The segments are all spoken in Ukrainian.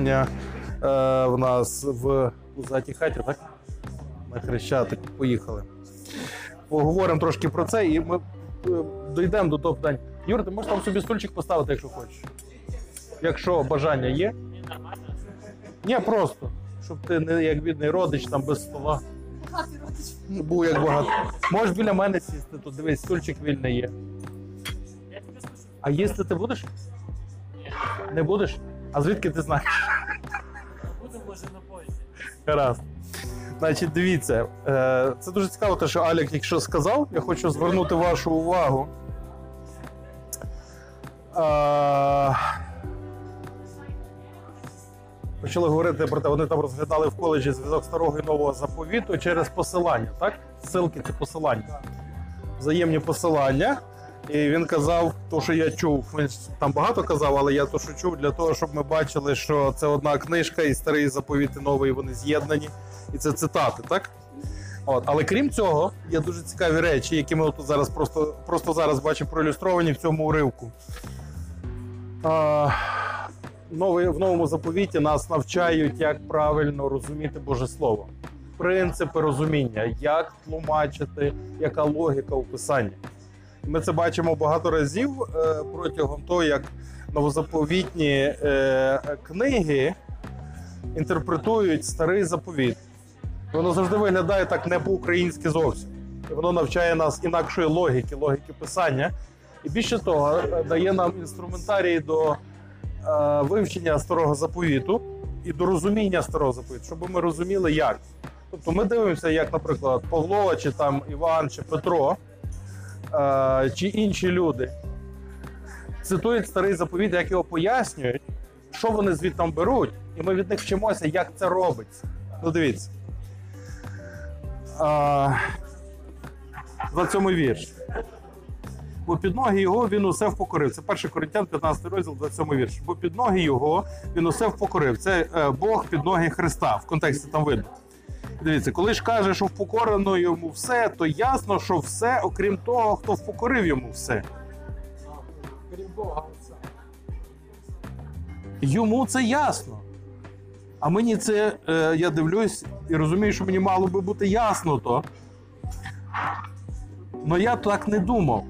служіння е, в нас в Лузатій хаті, так? На Хрещатик поїхали. Поговоримо трошки про це і ми е, дійдемо до того питання. Юр, ти можеш там собі стульчик поставити, якщо хочеш. Якщо бажання є. Ні, просто. Щоб ти не як бідний родич там без стола. Був як багато. Можеш біля мене сісти тут, дивись, стульчик вільний є. А їсти ти будеш? Не будеш? А звідки ти знаєш? Буду може на поїзді. Гаразд. Значить, дивіться, е, це дуже цікаво, те, що Алік, якщо сказав, я хочу звернути вашу увагу. Почали говорити про те, вони там розглядали в коледжі зв'язок старого і нового заповіту через посилання, так? Ссылки це посилання. Взаємні посилання. І він казав, то, що я чув, він там багато казав, але я то, що чув, для того, щоб ми бачили, що це одна книжка, і старий заповіт, і новий вони з'єднані. І це цитати, так? От. Але крім цього, є дуже цікаві речі, які ми тут зараз просто, просто зараз бачимо проілюстровані в цьому уривку. А, новий, в новому заповіті нас навчають, як правильно розуміти Боже Слово. Принципи розуміння, як тлумачити, яка логіка у писанні. Ми це бачимо багато разів е, протягом того, як новозаповітні е, книги інтерпретують старий заповіт. Воно завжди виглядає так не по-українськи зовсім. І воно навчає нас інакшої логіки, логіки писання. І більше того, дає нам інструментарій до е, вивчення старого заповіту і до розуміння старого заповіту, щоб ми розуміли, як. Тобто ми дивимося, як, наприклад, Павло, чи там Іван, чи Петро, чи інші люди цитують старий заповіт, як його пояснюють, що вони звідти беруть, і ми від них вчимося, як це робиться. Ну, дивіться. А, 27 вірш. Бо під ноги його він усе впокорив. Це 1 Коринтян, 15 розділ, 27 вірш. Бо під ноги його він усе впокорив. Це е, Бог під ноги Христа. В контексті там видно. Дивіться, коли ж каже, що впокорено йому все, то ясно, що все, окрім того, хто впокорив йому все. Крім Бога, це. Йому це ясно. А мені це, е, я дивлюсь і розумію, що мені мало би бути ясно то. Але я так не думав.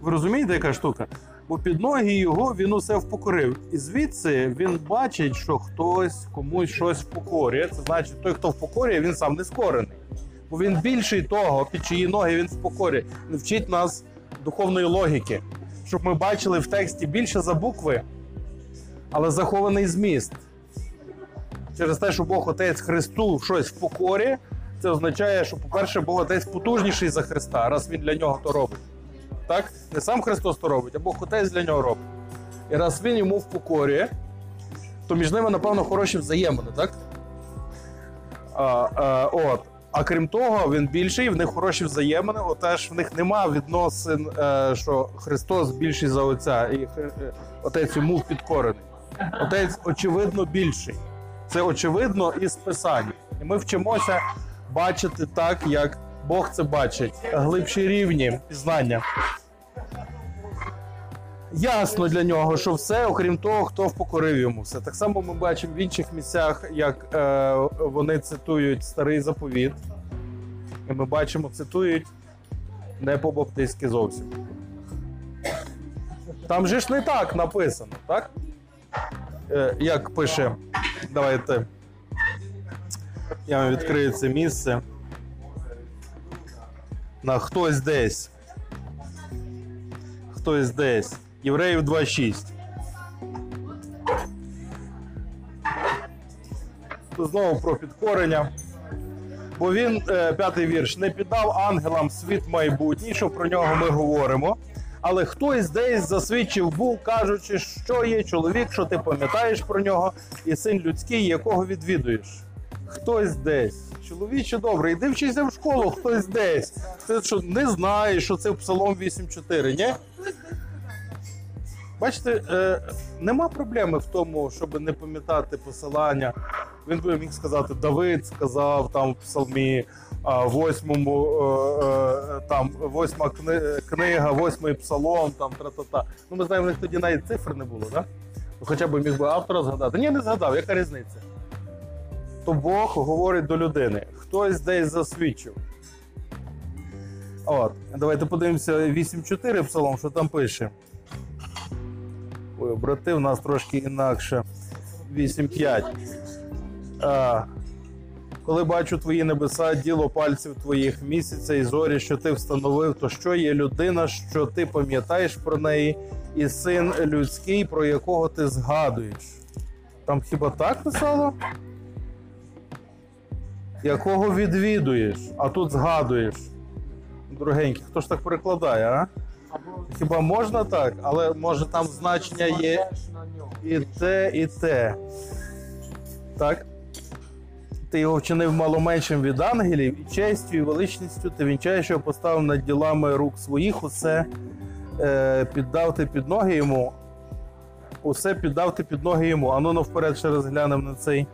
Ви розумієте, яка штука? Бо під ноги його він усе впокорив. І звідси він бачить, що хтось комусь щось впокорює. Це значить, той, хто впокорює, він сам не скорений. Бо він більший того, під чиї ноги він впокорює. Він вчить нас духовної логіки, щоб ми бачили в тексті більше за букви, але захований зміст. Через те, що Бог Отець Христу щось впокорює, це означає, що, по-перше, Бог Отець потужніший за Христа, раз він для нього то робить. Так? Не сам Христос то робить, а Бог Отець для нього робить. І раз він йому впокорює, то між ними, напевно, хороші взаємини, так? А, а, от. а крім того, він більший, в них хороші взаємини, отеж в них нема відносин, е, що Христос більший за Отця, і е, Отець йому підкорений. Отець, очевидно, більший. Це очевидно із Писання. І ми вчимося бачити так, як Бог це бачить, глибші рівні пізнання. Ясно для нього, що все, окрім того, хто впокорив йому все. Так само ми бачимо в інших місцях, як е, вони цитують старий заповіт. І ми бачимо, цитують не по-баптистськи зовсім. Там же ж не так написано, так? Е, як пише, давайте. Я вам відкрию це місце. На хтось десь. Хтось десь. Євреїв 2.6. Тут знову про підкорення. Бо він, е, п'ятий вірш, не піддав ангелам світ майбутній, що про нього ми говоримо. Але хтось десь засвідчив був, кажучи, що є чоловік, що ти пам'ятаєш про нього, і син людський, якого відвідуєш. Хтось десь. Чоловіче добре, іди вчися в школу, хтось десь. Ти що не знаєш, що це Псалом 8.4, ні? Бачите, е, нема проблеми в тому, щоб не пам'ятати посилання. Він би міг сказати, Давид сказав там в псалмі восьмому, е, е, там восьма кни- книга, восьмий псалом, там тра-та-та. Ну ми знаємо, в них тоді навіть цифр не було, да? Ну, Хоча б міг би автора згадати. Ні, не згадав, яка різниця? То Бог говорить до людини. Хтось десь засвідчив. От, давайте подивимося 8.4 псалом, що там пише. Ой, брати, в нас трошки інакше. 8.5. А, коли бачу твої небеса, діло пальців твоїх місяця і зорі, що ти встановив, то що є людина, що ти пам'ятаєш про неї, і син людський, про якого ти згадуєш. Там хіба так писало? Якого відвідуєш, а тут згадуєш. Дорогенький, хто ж так перекладає, а? Хіба можна так? Але може там значення є і те, і те. Так? Ти його вчинив маломеншим від ангелів, і честю, і величністю ти вінчаєш його поставив над ділами рук своїх, усе е, піддав ти під ноги йому. Усе піддав ти під ноги йому. Ану навперед ще раз глянемо на цей.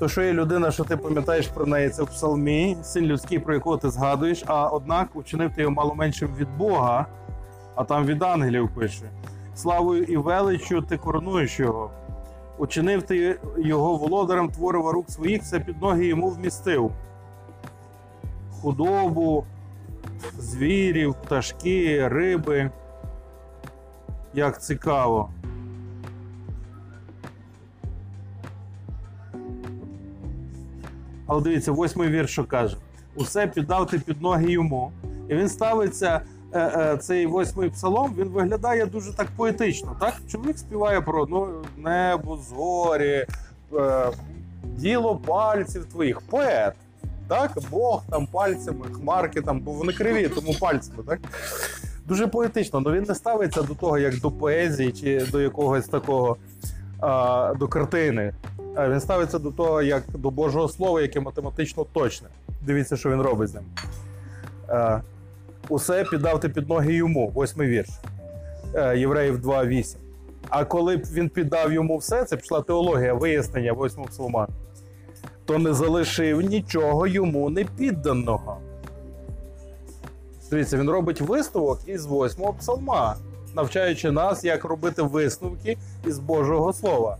То що є людина, що ти пам'ятаєш про неї, це в псалмі, син людський, про якого ти згадуєш, а однак учинив ти його маломеншим від Бога, а там від ангелів пише. Славою і величчю ти коронуєш його. Учинив ти його володарем творива рук своїх, все під ноги йому вмістив. Худобу, звірів, пташки, риби. Як цікаво. Але дивіться, восьмий вірш, що каже: усе піддав ти під ноги йому. І він ставиться, е, е, цей восьмий псалом, він виглядає дуже так поетично. Так? Чоловік співає про ну, небо, зорі, е, діло пальців твоїх. Поет. Так? Бог там пальцями, хмарки там, бо вони криві, тому пальцями. Так? Дуже поетично, але він не ставиться до того, як до поезії чи до якогось такого а, до картини. А Він ставиться до того, як до Божого Слова, яке математично точне. Дивіться, що він робить з ним. Е, Усе піддав ти під ноги йому, восьмий вірш. Е, Євреїв 2.8. А коли б він піддав йому все, це пішла теологія, вияснення восьмого псалма, то не залишив нічого йому не підданого. Дивіться, він робить висновок із восьмого псалма, навчаючи нас, як робити висновки із Божого Слова.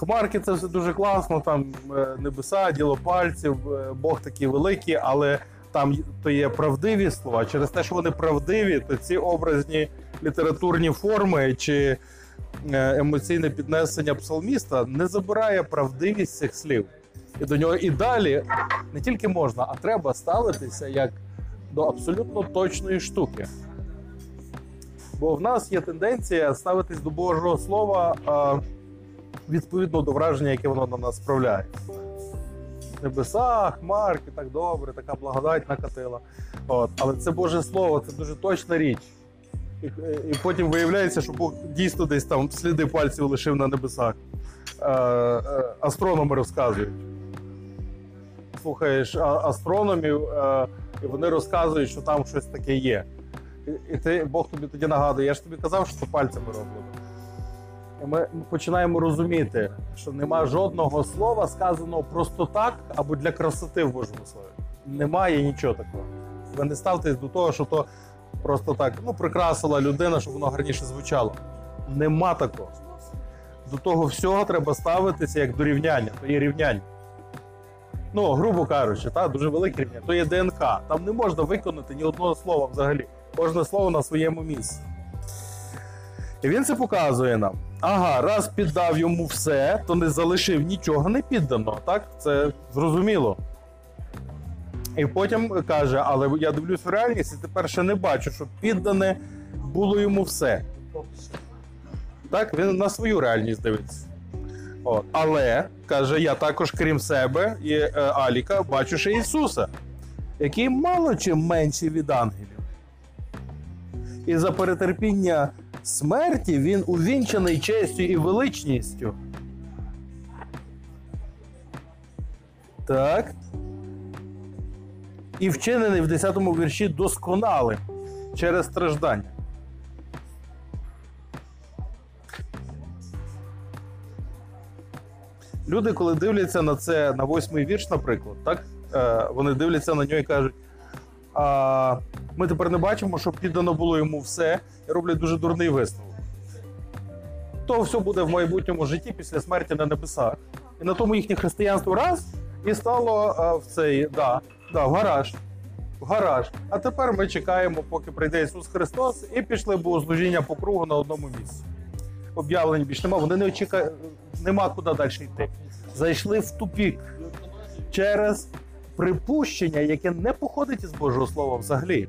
Хмарки це все дуже класно, там е, небеса, діло пальців, е, Бог такий великий, але там то є правдиві слова. Через те, що вони правдиві, то ці образні літературні форми чи е, емоційне піднесення псалміста не забирає правдивість цих слів. І до нього і далі не тільки можна, а треба ставитися як до абсолютно точної штуки. Бо в нас є тенденція ставитись до Божого Слова відповідно до враження, яке воно на нас справляє. Небеса, хмарки, так добре, така благодать накатила. От. Але це Боже Слово, це дуже точна річ. І, і потім виявляється, що Бог дійсно десь там сліди пальців лишив на небесах. Е, е, астрономи розказують. Слухаєш астрономів, е, і вони розказують, що там щось таке є. І, і ти, Бог тобі тоді нагадує, я ж тобі казав, що це пальцями роблено. Ми починаємо розуміти, що нема жодного слова сказаного просто так або для красоти в Божому слові. Немає нічого такого. Ви не ставтесь до того, що то просто так ну, прикрасила людина, щоб воно гарніше звучало. Нема такого. До того всього треба ставитися як до рівняння, то є рівняння. Ну, грубо кажучи, та, дуже велике рівняння, то є ДНК. Там не можна виконати ні одного слова взагалі. Кожне слово на своєму місці. І він це показує нам. Ага, раз піддав йому все, то не залишив нічого не підданого. Так? Це зрозуміло. І потім каже: але я дивлюсь в реальність і тепер ще не бачу, щоб піддане було йому все. Так, він на свою реальність дивиться. От. Але каже: я також, крім себе і е, Аліка, бачу ще Ісуса, який мало чим менший від ангелів. І за перетерпіння смерті він увінчаний честю і величністю. Так. І вчинений в 10 вірші досконалим через страждання. Люди, коли дивляться на це на восьмий вірш, наприклад, так е, вони дивляться на нього і кажуть: а, ми тепер не бачимо, що піддано було йому все, і роблять дуже дурний висновок. то все буде в майбутньому житті після смерті на небесах. І на тому їхнє християнство раз і стало е, в цей да, да, в гараж. В гараж. А тепер ми чекаємо, поки прийде Ісус Христос, і пішли богослужіння по кругу на одному місці. Об'явлень більш нема, вони не очікають, нема куди далі йти. Зайшли в тупік через припущення, яке не походить із Божого Слова взагалі.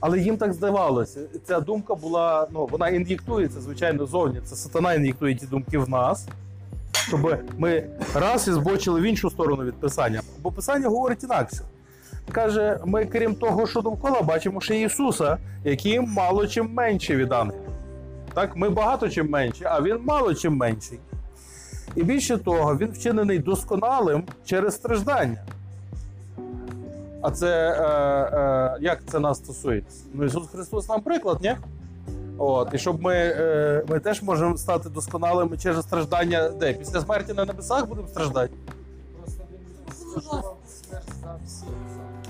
Але їм так здавалося. Ця думка була, ну вона ін'єктується, звичайно, зовні. Це сатана ін'єктує ті думки в нас, щоб ми раз і збочили в іншу сторону від писання. Бо писання говорить інакше. Каже, ми, крім того, що довкола, бачимо ще Ісуса, який мало чим менший від ангелів. Так, ми багато чим менші, а він мало чим менший. І більше того, він вчинений досконалим через страждання. А це е, е, як це нас стосується? Ну, Ісус Христос нам приклад, ні? От, і щоб ми, е, ми теж можемо стати досконалими через страждання, де? Після смерті на небесах будемо страждати? Просто смерть за всіх.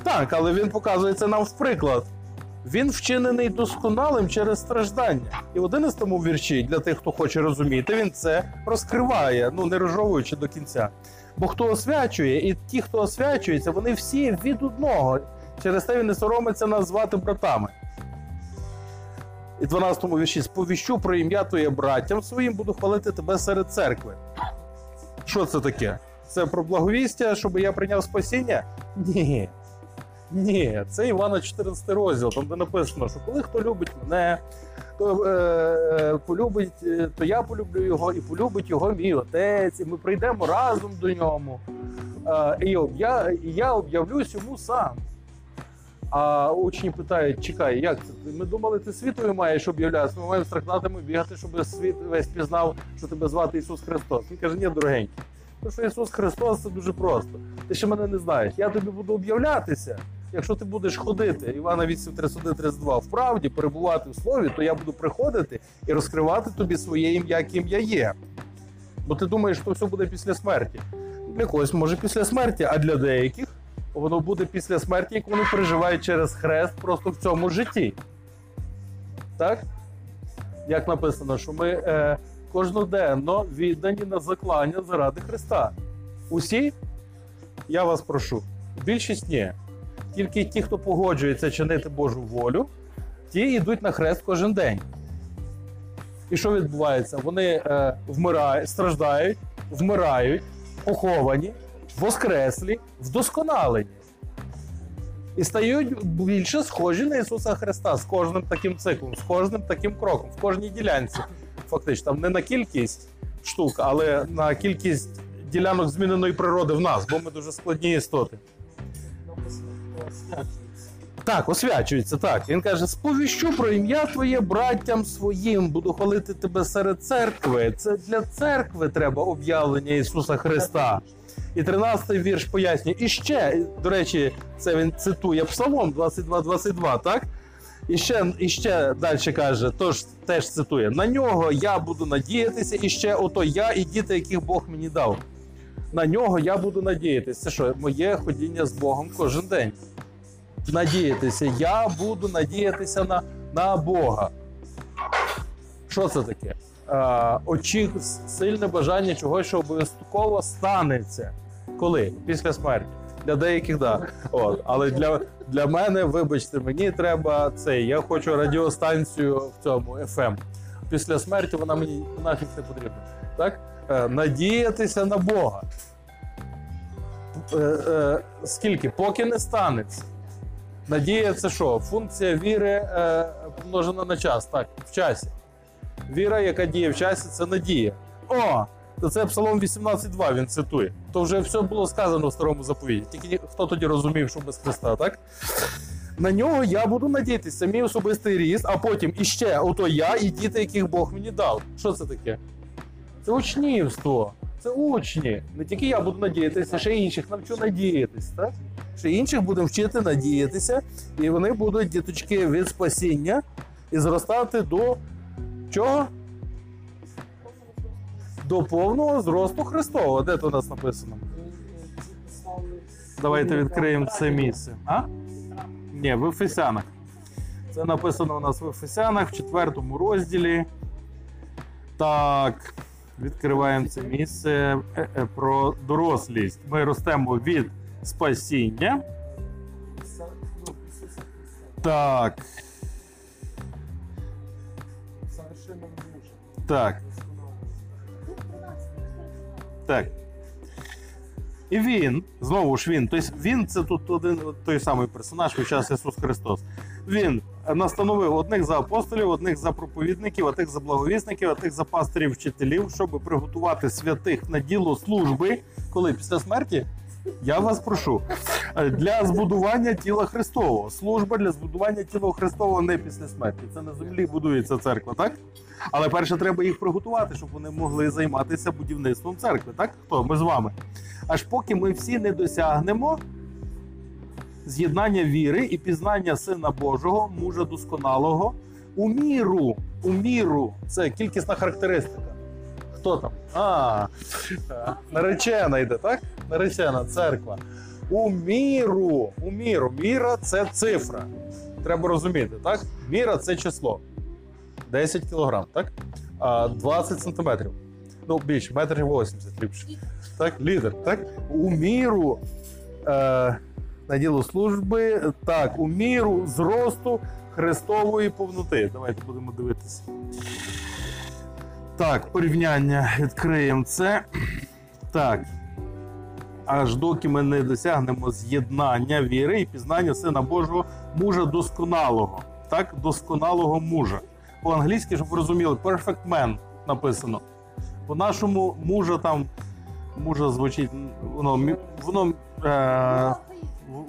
Так, але він показує це нам в приклад. Він вчинений досконалим через страждання. І в 11 вірші, для тих, хто хоче розуміти, він це розкриває, ну не розжовуючи до кінця. Бо хто освячує, і ті, хто освячується, вони всі від одного. Через те він не соромиться нас звати братами. І 12 вірші сповіщу про ім'я Твоє браттям своїм, буду хвалити тебе серед церкви. Що це таке? Це про благовістя, щоб я прийняв спасіння? Ні. Ні, це Івана 14 розділ, там де написано, що коли хто любить мене, то, е, е, полюбить, е, то я полюблю його і полюбить його мій отець, і ми прийдемо разом до ньому. Е, і, об'я, і я об'явлюсь йому сам. А учні питають: чекай, як це? Ми думали, ти світою маєш об'являтися, ми маємо страждатами бігати, щоб світ весь пізнав, що тебе звати Ісус Христос. Він каже, ні, дорогенький. Тому що Ісус Христос це дуже просто. Ти ще мене не знаєш. Я тобі буду об'являтися. Якщо ти будеш ходити, Івана 8.31-32, в правді перебувати в слові, то я буду приходити і розкривати тобі своє ім'я, ким я є. Бо ти думаєш, що все буде після смерті. Для когось може після смерті, а для деяких воно буде після смерті, як вони переживають через хрест просто в цьому житті. Так? Як написано, що ми е, кожноденно віддані на заклання заради Христа. Усі, я вас прошу, більшість ні. Тільки ті, хто погоджується чинити Божу волю, ті йдуть на хрест кожен день. І що відбувається? Вони е, вмирають, страждають, вмирають, поховані, воскреслі, вдосконалені. І стають більше схожі на Ісуса Христа з кожним таким циклом, з кожним таким кроком, в кожній ділянці. Фактично, не на кількість штук, але на кількість ділянок зміненої природи в нас, бо ми дуже складні істоти. Так, освячується, так. Він каже: сповіщу про ім'я твоє братям своїм, буду хвалити тебе серед церкви. Це для церкви треба об'явлення Ісуса Христа. І 13-й вірш пояснює. І ще, до речі, це він цитує Псалом 22-22, так? І ще, і ще далі каже, тож теж цитує: на нього я буду надіятися, і ще ото я і діти, яких Бог мені дав. На нього я буду надіятися. Це що, моє ходіння з Богом кожен день надіятися. Я буду надіятися на, на Бога. Що це таке? Е, очік, сильне бажання чогось, що обов'язково станеться. Коли? Після смерті. Для деяких. Да. От. Але для, для мене, вибачте, мені треба цей. Я хочу радіостанцію в цьому FM. Після смерті вона мені нафіг не потрібна. Так? Е, надіятися на Бога. Е, е, скільки? Поки не станеться. Надія це що? Функція віри е, помножена на час, так, в часі. Віра, яка діє в часі, це надія. О! То це Псалом 18.2 він цитує. То вже все було сказано в старому заповіді. Тільки хто тоді розумів, що без Христа, так? На нього я буду надіятися, це мій особистий ріст, а потім іще ото я і діти, яких Бог мені дав. Що це таке? Це учнівство. Це учні. Не тільки я буду надіятися, ще й інших навчу надіятися. Так? Ще інших будемо вчити надіятися, і вони будуть діточки від спасіння і зростати до чого? До повного зросту Христового. Де то у нас написано? Давайте відкриємо це місце. А? Ні, в Ефесянах. Це написано у нас в Ефесянах в четвертому розділі. Так, відкриваємо це місце Е, е, про дорослість. Ми ростемо від спасіння. Так, так. Так. І він, знову ж він, тобто він це тут один той самий персонаж, час Ісус Христос. Він настановив одних за апостолів, одних за проповідників, одних за благовісників, одних за пастирів вчителів, щоб приготувати святих на діло служби, коли після смерті. Я вас прошу е, для збудування тіла Христового. Служба для збудування тіла Христового не після смерті. Це на землі будується церква, так? Але перше треба їх приготувати, щоб вони могли займатися будівництвом церкви. Так? Хто? Ми з вами. Аж поки ми всі не досягнемо з'єднання віри і пізнання Сина Божого, мужа досконалого, у міру. У міру. Це кількісна характеристика. Хто там? А, наречена йде, так? Наречена церква. У міру. У міру. Міра це цифра. Треба розуміти, так? Міра це число. 10 кілограм, так? 20 сантиметрів. Ну, більше, метрів 80 ліпше. Так, лідер, так? У міру е, на діло служби, так, у міру зросту Христової повноти. Давайте будемо дивитися. Так, порівняння відкриємо це. Так. Аж доки ми не досягнемо з'єднання віри і пізнання Сина Божого мужа досконалого. Так, досконалого мужа. По-англійськи, щоб ви розуміли, perfect man написано. По-нашому мужа там мужа звучить, воно, воно, е,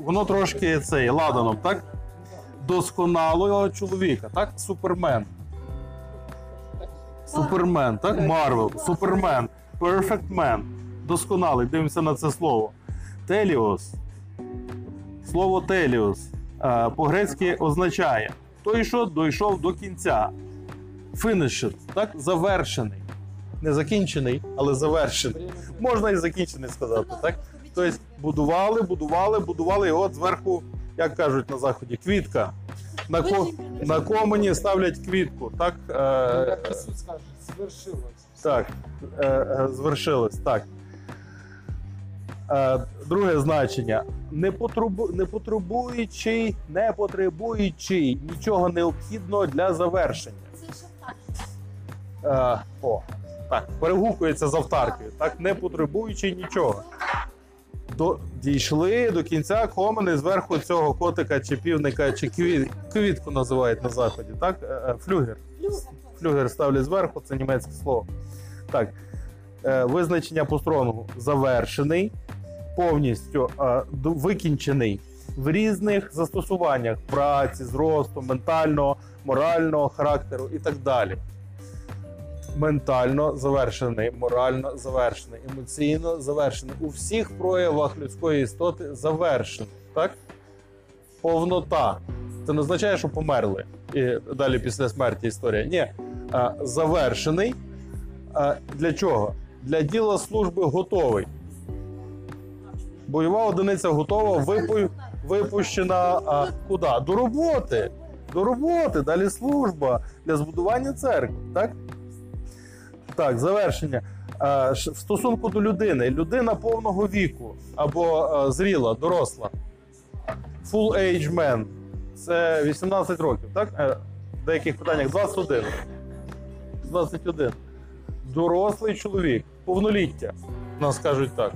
воно трошки цей ладаном, так? Досконалого чоловіка, так? Супермен. Супермен, так? Марвел, Супермен, Perfect Man. Досконалий. Дивимося на це слово. Теліос. Слово теліос е, по-грецьки означає той, що дійшов до кінця. Finished, так? Завершений. Не закінчений, але завершений. Можна і закінчений сказати, так? Тобто будували, будували, будували, і от зверху, як кажуть на заході, квітка. На, ко... на комені ставлять квітку, так? Е... Звершилось. Так, е, е, звершилось. Так. Е, друге значення. Не, потребу, не потребуючий, не потребуючий нічого необхідного для завершення. Це шахтар. Е, о, так, перегукується з автаркою. Так, не потребуючи нічого. До, дійшли до кінця комини зверху цього котика чи півника, чи квіт, квітку називають на заході. Так, Е, е, флюгер. Флюгер ставлять зверху, це німецьке слово. Так. Е, визначення по стронгу завершений, повністю викінчений в різних застосуваннях праці, зросту, ментального, морального характеру і так далі. Ментально завершений, морально завершений, емоційно завершений. У всіх проявах людської істоти завершений. Так? Повнота. Це не означає, що померли і далі після смерті історія. Ні. А, завершений. А, для чого? Для діла служби готовий. Бойова одиниця готова, випу... випущена а, куди? До роботи. До роботи, далі служба для збудування церкви. Так? Так, завершення. В стосунку до людини. Людина повного віку або зріла, доросла. Full age man. Це 18 років, так? Е, В деяких питаннях 21. 21. Дорослий чоловік, повноліття. Нас кажуть так.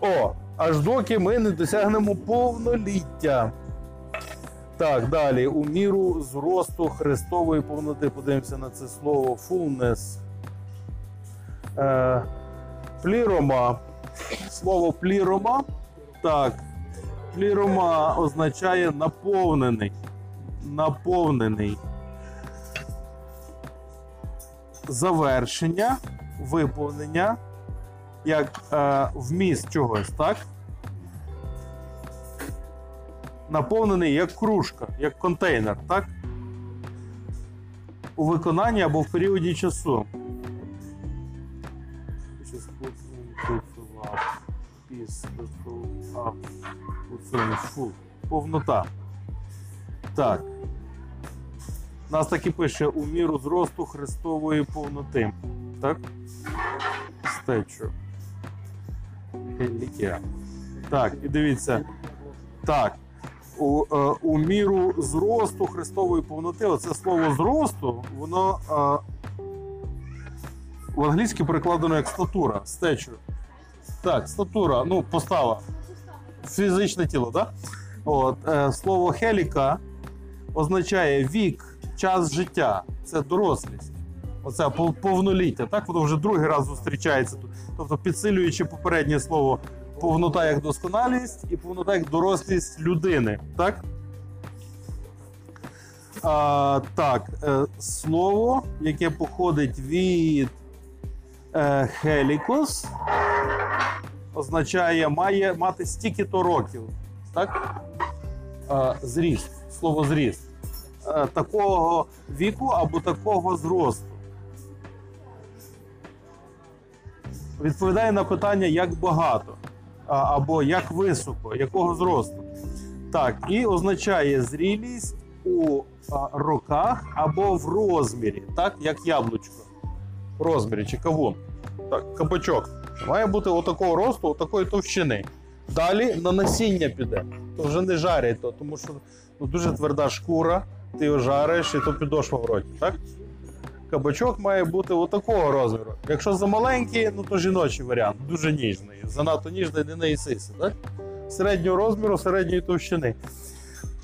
О, аж доки ми не досягнемо повноліття. Так, далі. У міру зросту Христової повноти. Подивимося на це слово fullness. Е, плірома. Слово плірома. Так. Плірома означає наповнений. Наповнений. Завершення, виповнення, як е, вміст чогось, так? Наповнений як кружка, як контейнер, так? У виконанні або в періоді часу. Повнота. Так. Нас так і пише у міру зросту Христової повноти. Так? Стечу. Так, і дивіться. Так. У, е, у міру зросту Христової повноти, оце слово зросту, воно е, в англійській перекладено як статура, стечу. Так, статура, ну, постава. Фізичне тіло, так? От, е, слово хеліка означає вік, час життя. Це дорослість. Оце повноліття. Так, воно вже другий раз зустрічається тут. Тобто, підсилюючи попереднє слово повнота як досконалість і повнота як дорослість людини. Так? А, так, е, слово, яке походить від хелікос, означає має мати стільки-то років. Так? Е, зріст, слово зріст. Е, такого віку або такого зросту. Відповідає на питання, як багато, або як високо, якого зросту. Так, і означає зрілість у роках або в розмірі, так, як яблучко. Розмірі чи кавун. Так, кабачок. Має бути отакого росту, отакої товщини. Далі на насіння піде. То вже не жарять то, тому що ну, дуже тверда шкура, ти його жариш, і то підошва в роті, так? Кабачок має бути отакого розміру. Якщо замаленький, ну то жіночий варіант, дуже ніжний. Занадто ніжний не наїсися, так? Середнього розміру, середньої товщини.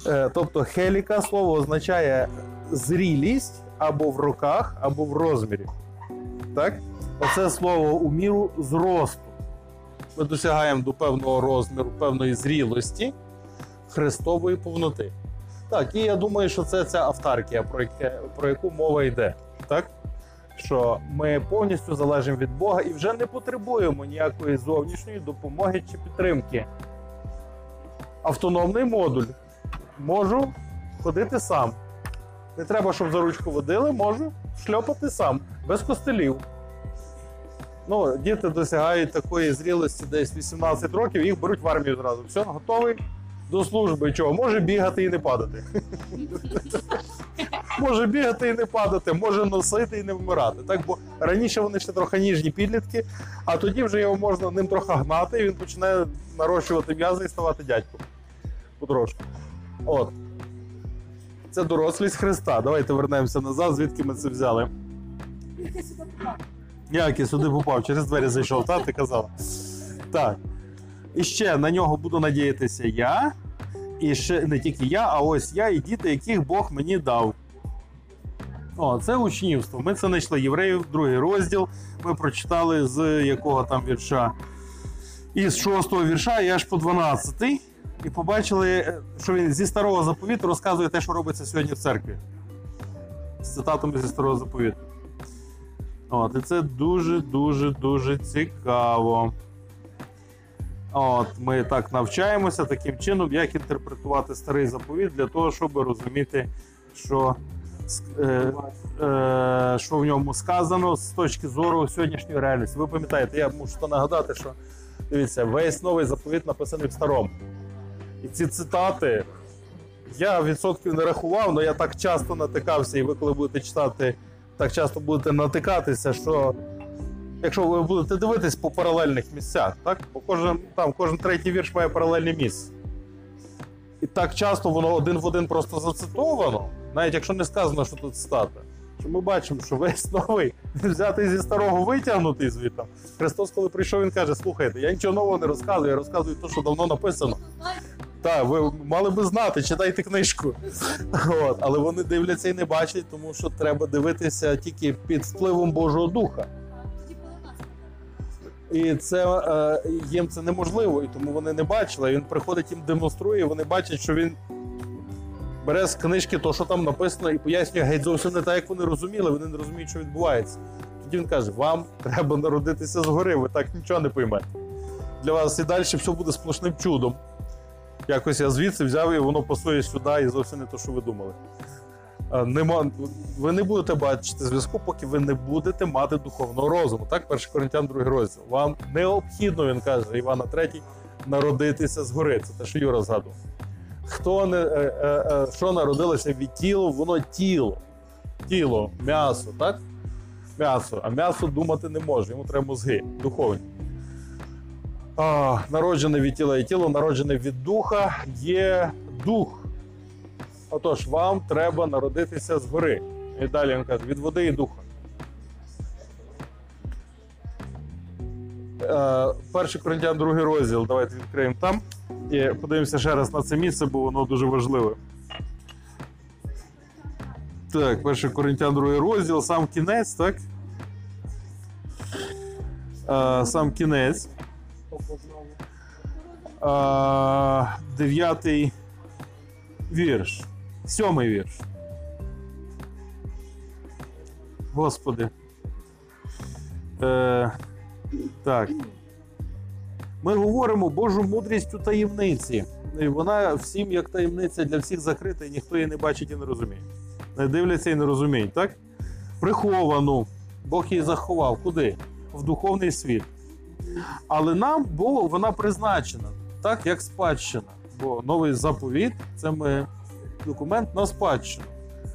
Е, тобто хеліка слово означає зрілість або в руках, або в розмірі. Так? Оце слово у міру зросту. Ми досягаємо до певного розміру, певної зрілості Христової повноти. Так, і я думаю, що це ця автаркія, про, яке, про яку мова йде. Так? Що ми повністю залежимо від Бога і вже не потребуємо ніякої зовнішньої допомоги чи підтримки. Автономний модуль. Можу ходити сам. Не треба, щоб за ручку водили, можу шльопати сам, без костелів. Ну, діти досягають такої зрілості десь 18 років, їх беруть в армію зразу. Все, готовий до служби. Чого? Може бігати і не падати. Може бігати і не падати, може носити і не вмирати. Так, бо раніше вони ще трохи ніжні підлітки, а тоді вже його можна ним трохи гнати, і він починає нарощувати м'язи і ставати дядьком. Потрошку. От. Це дорослість Христа. Давайте вернемося назад, звідки ми це взяли. Як я сюди попав, через двері зайшов, та ти казала. Так. І ще на нього буду надіятися я. І ще не тільки я, а ось я і діти, яких Бог мені дав. О, це учнівство. Ми це знайшли євреїв, другий розділ. Ми прочитали з якого там вірша. Із шостого вірша і аж по 12. І побачили, е, що він зі старого заповіту розказує те, що робиться сьогодні в церкві. З цитатами зі старого заповіту. От, і це дуже, дуже, дуже цікаво. От, ми так навчаємося таким чином, як інтерпретувати старий заповіт для того, щоб розуміти, що, е, е, що в ньому сказано з точки зору сьогоднішньої реальності. Ви пам'ятаєте, я мушу нагадати, що дивіться, весь новий заповіт написаний в старому. І ці цитати я відсотків не рахував, але я так часто натикався, і ви, коли будете читати, так часто будете натикатися, що якщо ви будете дивитись по паралельних місцях, так? Бо кожен, там, кожен третій вірш має паралельне місце. І так часто воно один в один просто зацитовано, навіть якщо не сказано, що тут цитата. Що ми бачимо, що весь новий взятий зі старого витягнутий звідти. Христос, коли прийшов, він каже: слухайте, я нічого нового не розказую, я розказую те, що давно написано. Так, ви мали би знати, читайте книжку. От, але вони дивляться і не бачать, тому що треба дивитися тільки під впливом Божого Духа. І це е, їм це неможливо, і тому вони не бачили. Він приходить їм демонструє, і вони бачать, що він бере з книжки то, що там написано, і пояснює геть зовсім не так, як вони розуміли. Вони не розуміють, що відбувається. Тоді він каже: вам треба народитися згори, ви так нічого не поймете. Для вас і далі все буде сплошним чудом. Якось я звідси взяв і воно пасує сюди, і зовсім не те, що ви думали. Е, Нема, ви не будете бачити зв'язку, поки ви не будете мати духовного розуму. Так, 1 Коринтян, 2 розділ. Вам необхідно, він каже, Івана 3, народитися згори. Це те, що Юра згадував. Хто не, е, е, е, що народилося від тіла, воно тіло. тіло, м'ясо, так? М'ясо. А м'ясо думати не може, йому треба мозги, духовні. А, народжене від тіла і тіло, народжене від духа є дух. Отож, вам треба народитися згори. І далі він каже, від води і духа. Е, Перший Коринтян, другий розділ. Давайте відкриємо там. І подивимося ще раз на це місце, бо воно дуже важливе. Так, перший Коринтян, другий розділ, сам кінець, так? Е, Сам кінець. Е, Дев'ятий вірш. Сьомий вірш. Господи. Е, так. Ми говоримо Божу мудрість у таємниці. І вона всім як таємниця для всіх закрита, і ніхто її не бачить і не розуміє. Не дивляться і не розуміють, так? Приховану. Бог її заховав. Куди? В духовний світ. Але нам Бог, вона призначена, так як спадщина. Бо новий заповіт це ми документ на спадщину.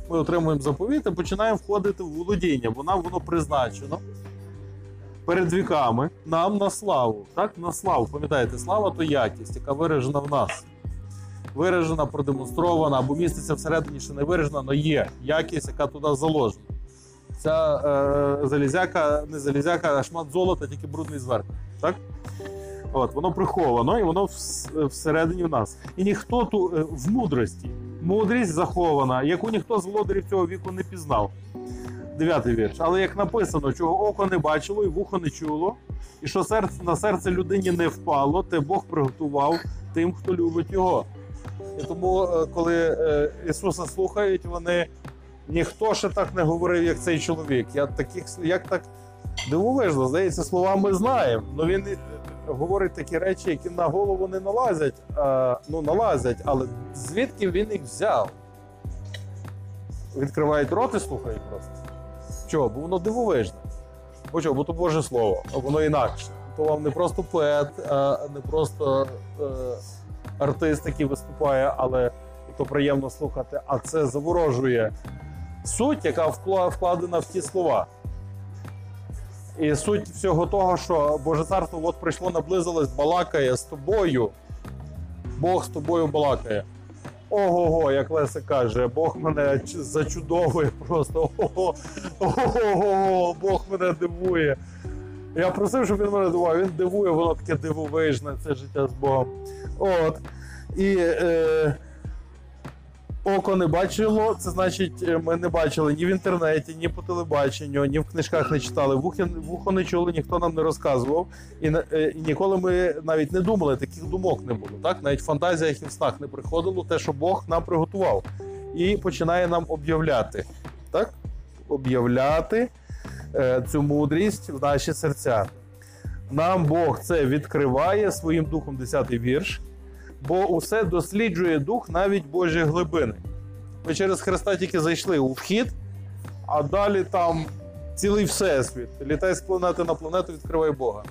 Ми отримуємо заповіт і починаємо входити в володіння, бо нам воно призначено перед віками нам на славу. Так, на славу. Пам'ятаєте, слава то якість, яка виражена в нас. Виражена, продемонстрована або міститься всередині, що не виражена, але є якість, яка туди заложена. Ця е, залізяка, не залізяка, а шмат золота, тільки брудний зверху. Так? От, воно приховано і воно всередині в нас. І ніхто ту е, в мудрості. Мудрість захована, яку ніхто з володарів цього віку не пізнав. Дев'ятий вірш. Але як написано, чого око не бачило і вухо не чуло, і що серце на серце людині не впало, те Бог приготував тим, хто любить його. І тому, е, коли е, Ісуса слухають, вони ніхто ще так не говорив, як цей чоловік. Я таких як так дивовижно, здається, слова ми знаємо. але він говорить такі речі, які на голову не налазять. А, ну, налазять, але звідки він їх взяв? Відкривають рот і слухають просто. Чого? Бо воно дивовижне. Бо чого? Бо то Боже Слово, а воно інакше. То вам не просто поет, а не просто е, артист, який виступає, але то приємно слухати, а це заворожує суть, яка вкладена в ті слова. І суть всього того, що Боже царство от прийшло, наблизилось, балакає з тобою. Бог з тобою балакає. Ого-го, як Леся каже, Бог мене зачудовує просто. Ого, ого, Бог мене дивує. Я просив, щоб він мене дивував. Він дивує, воно таке дивовижне, це життя з Богом. От. І е, око не бачило, це значить, е, ми не бачили ні в інтернеті, ні по телебаченню, ні в книжках не читали. Вухи, вухо не чули, ніхто нам не розказував. І, е, і ніколи ми навіть не думали, таких думок не було. Так? Навіть в фантазіях і в снах не приходило те, що Бог нам приготував. І починає нам об'являти. Так? Об'являти е, цю мудрість в наші серця. Нам Бог це відкриває своїм духом 10-й вірш, бо усе досліджує дух навіть Божі глибини. Ми через Христа тільки зайшли у вхід, а далі там цілий всесвіт. Літай з планети на планету, відкриває Бога.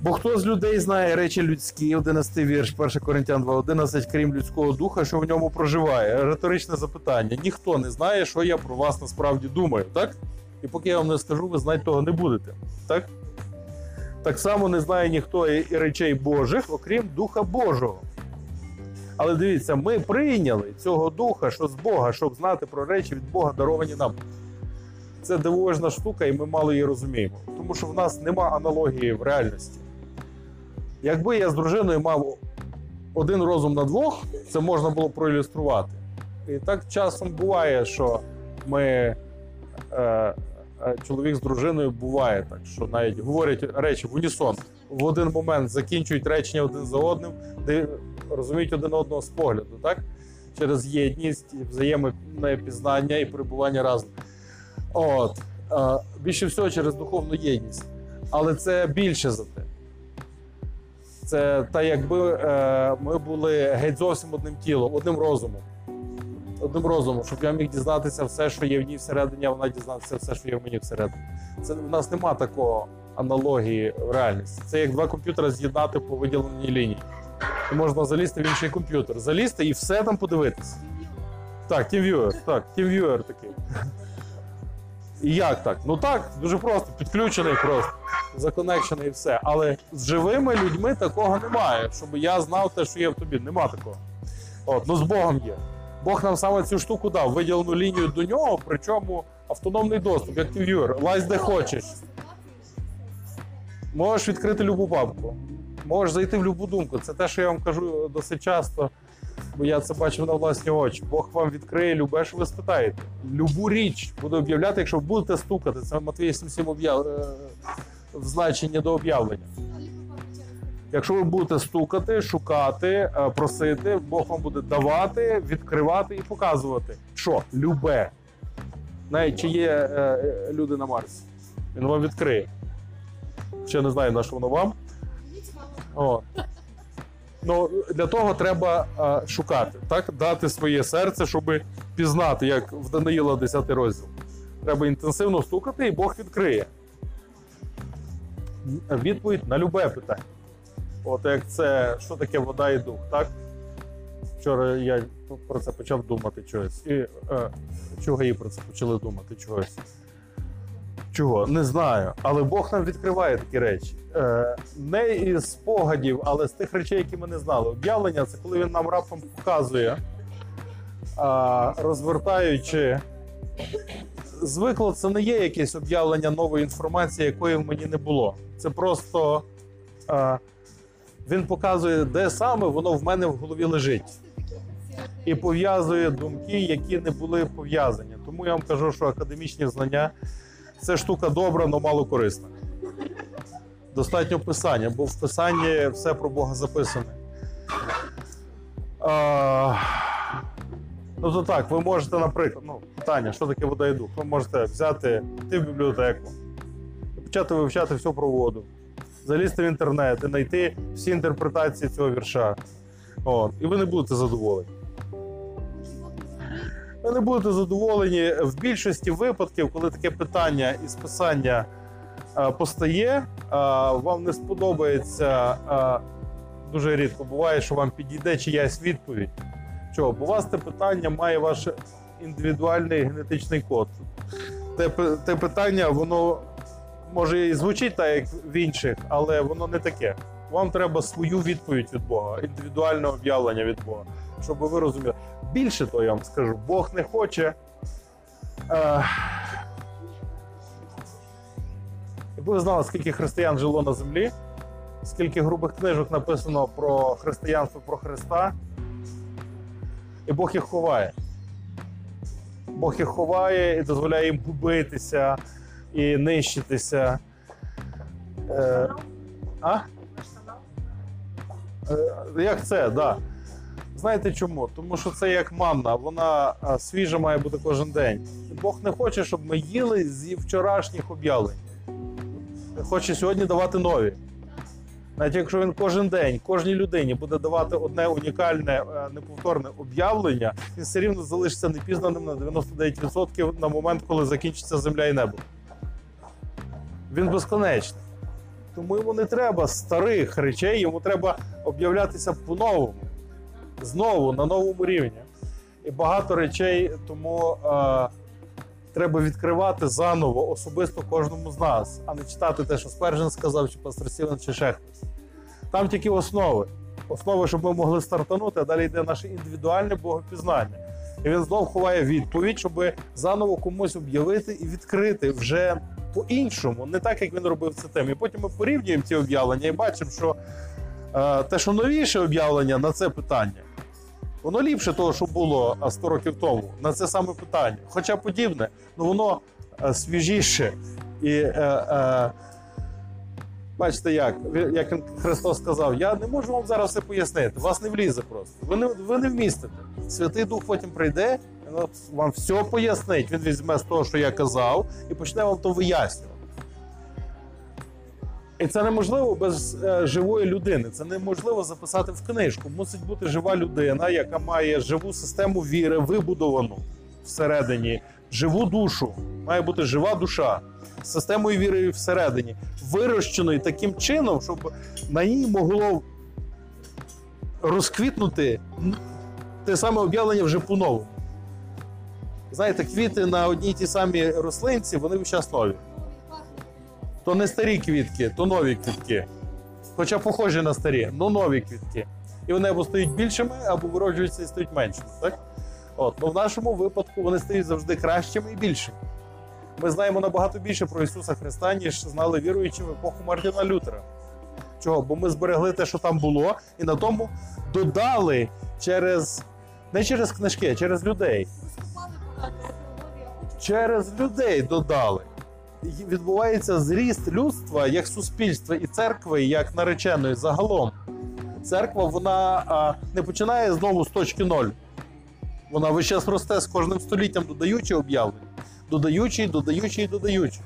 Бо хто з людей знає речі людські, 11 вірш, 1 Коринтян 2.11, крім людського духа, що в ньому проживає. Риторичне запитання. Ніхто не знає, що я про вас насправді думаю, так? І поки я вам не скажу, ви знати того не будете. Так? Так само не знає ніхто і речей Божих, окрім Духа Божого. Але дивіться, ми прийняли цього духа, що з Бога, щоб знати про речі від Бога, даровані нам. Це дивовижна штука, і ми мало її розуміємо. Тому що в нас нема аналогії в реальності. Якби я з дружиною мав один розум на двох, це можна було проілюструвати. І так часом буває, що ми. Е, чоловік з дружиною буває так, що навіть говорять речі в унісон. В один момент закінчують речення один за одним, де розуміють один одного з погляду, так? Через єдність, взаємне пізнання і перебування разом. От. Е, більше всього через духовну єдність. Але це більше за те. Це та якби е, ми були геть зовсім одним тілом, одним розумом. Одним розумом, щоб я міг дізнатися все, що є в ній всередині, а вона дізнатися все, що є в мені всередині. Це в нас нема такого аналогії в реальності. Це як два комп'ютери з'єднати по виділеній лінії. І можна залізти в інший комп'ютер, залізти і все там подивитися. Так, TeamViewer, так, TeamViewer такий. І як так? Ну так, дуже просто, підключений просто, законекшений і все. Але з живими людьми такого немає, щоб я знав те, що є в тобі. Нема такого. От, ну з Богом є. Бог нам саме цю штуку дав, виділену лінію до нього, причому автономний доступ, як TeamViewer. Лазь де хочеш. Можеш відкрити любу папку, можеш зайти в будь-яку думку. Це те, що я вам кажу досить часто, бо я це бачив на власні очі. Бог вам відкриє любе, що ви спитаєте. Любу річ буде об'являти, якщо будете стукати. Це Матвій 7.7 об'яв... е, в значенні до об'явлення. Якщо ви будете стукати, шукати, е, просити, Бог вам буде давати, відкривати і показувати. Що? Любе. Навіть чи є е, е, люди на Марсі. Він вам відкриє. Ще не знаю, на що воно вам. О. Ну, для того треба е, шукати, так? дати своє серце, щоб пізнати, як в Даниїла 10 розділ. Треба інтенсивно стукати, і Бог відкриє. Відповідь на любе питання. От як це, що таке вода і дух, так? Вчора я про це почав думати чогось. І е, чого і про це почали думати чогось. Чого? Не знаю. Але Бог нам відкриває такі речі. Е, не із спогадів, але з тих речей, які ми не знали. Об'явлення це коли він нам раптом показує, а, розвертаючи. Звикло, це не є якесь об'явлення нової інформації, якої в мені не було. Це просто а, він показує, де саме воно в мене в голові лежить. І пов'язує думки, які не були пов'язані. Тому я вам кажу, що академічні знання це штука добра, але мало корисна. Достатньо писання, бо в писанні все про Бога записане. А, ну то так, ви можете, наприклад, ну, питання, що таке вода і дух? Ви можете взяти йти в бібліотеку, почати вивчати все про воду, залізти в інтернет і знайти всі інтерпретації цього вірша. От, і ви не будете задоволені. Ви не будете задоволені в більшості випадків, коли таке питання із писання е, постає, е, вам не сподобається. е, дуже рідко буває, що вам підійде чиясь відповідь. Чого? Бо у вас те питання має ваш індивідуальний генетичний код. Те, те питання, воно може і звучить так, як в інших, але воно не таке. Вам треба свою відповідь від Бога, індивідуальне об'явлення від Бога, щоб ви розуміли. Більше того, я вам скажу, Бог не хоче. Е, якби ви знали, скільки християн жило на землі, скільки грубих книжок написано про християнство, про Христа, і Бог їх ховає. Бог їх ховає і дозволяє їм губитися і нищитися. Е, а? Е, як це, так. Да. Знаєте чому? Тому що це як манна, вона свіжа має бути кожен день. Бог не хоче, щоб ми їли зі вчорашніх об'явлень. Хоче сьогодні давати нові. Навіть якщо він кожен день, кожній людині буде давати одне унікальне, е, неповторне об'явлення, він все рівно залишиться непізнаним на 99% на момент, коли закінчиться земля і небо. Він безконечний. Тому йому не треба старих речей, йому треба об'являтися по-новому, знову на новому рівні. І багато речей тому е, треба відкривати заново, особисто кожному з нас, а не читати те, що Спержен сказав, чи пастор Сівен, чи ще хтось. Там тільки основи. Основи, щоб ми могли стартанути, а далі йде наше індивідуальне богопізнання. І він знов ховає відповідь, щоб заново комусь об'явити і відкрити вже по-іншому, не так, як він робив це тим. І потім ми порівнюємо ці об'явлення і бачимо, що е, те, що новіше об'явлення на це питання, воно ліпше того, що було а, 100 років тому, на це саме питання. Хоча подібне, ну воно е, свіжіше. І е, е, бачите, як, як Христос сказав, я не можу вам зараз все пояснити, вас не влізе просто. Ви не, ви не вмістите. Святий Дух потім прийде, вам все пояснить. Він візьме з того, що я казав, і почне вам то вияснювати. І це неможливо без е, живої людини. Це неможливо записати в книжку. Мусить бути жива людина, яка має живу систему віри, вибудовану всередині, живу душу. Має бути жива душа системою віри всередині, вирощеною таким чином, щоб на ній могло розквітнути те саме об'явлення вже по-новому. Знаєте, квіти на одній й тій самій рослинці, вони весь час нові. То не старі квітки, то нові квітки. Хоча похожі на старі, але нові квітки. І вони або стають більшими, або вироджуються і стають меншими. Так? От, ну в нашому випадку вони стають завжди кращими і більшими. Ми знаємо набагато більше про Ісуса Христа, ніж знали віруючі в епоху Мартіна Лютера. Чого? Бо ми зберегли те, що там було, і на тому додали через не через книжки, а через людей. Через людей додали. Відбувається зріст людства як суспільства і церкви як нареченої загалом. Церква вона а, не починає знову з точки ноль. Вона весь час росте з кожним століттям, додаючи об'явлення. Додаючи, додаючи і додаючи.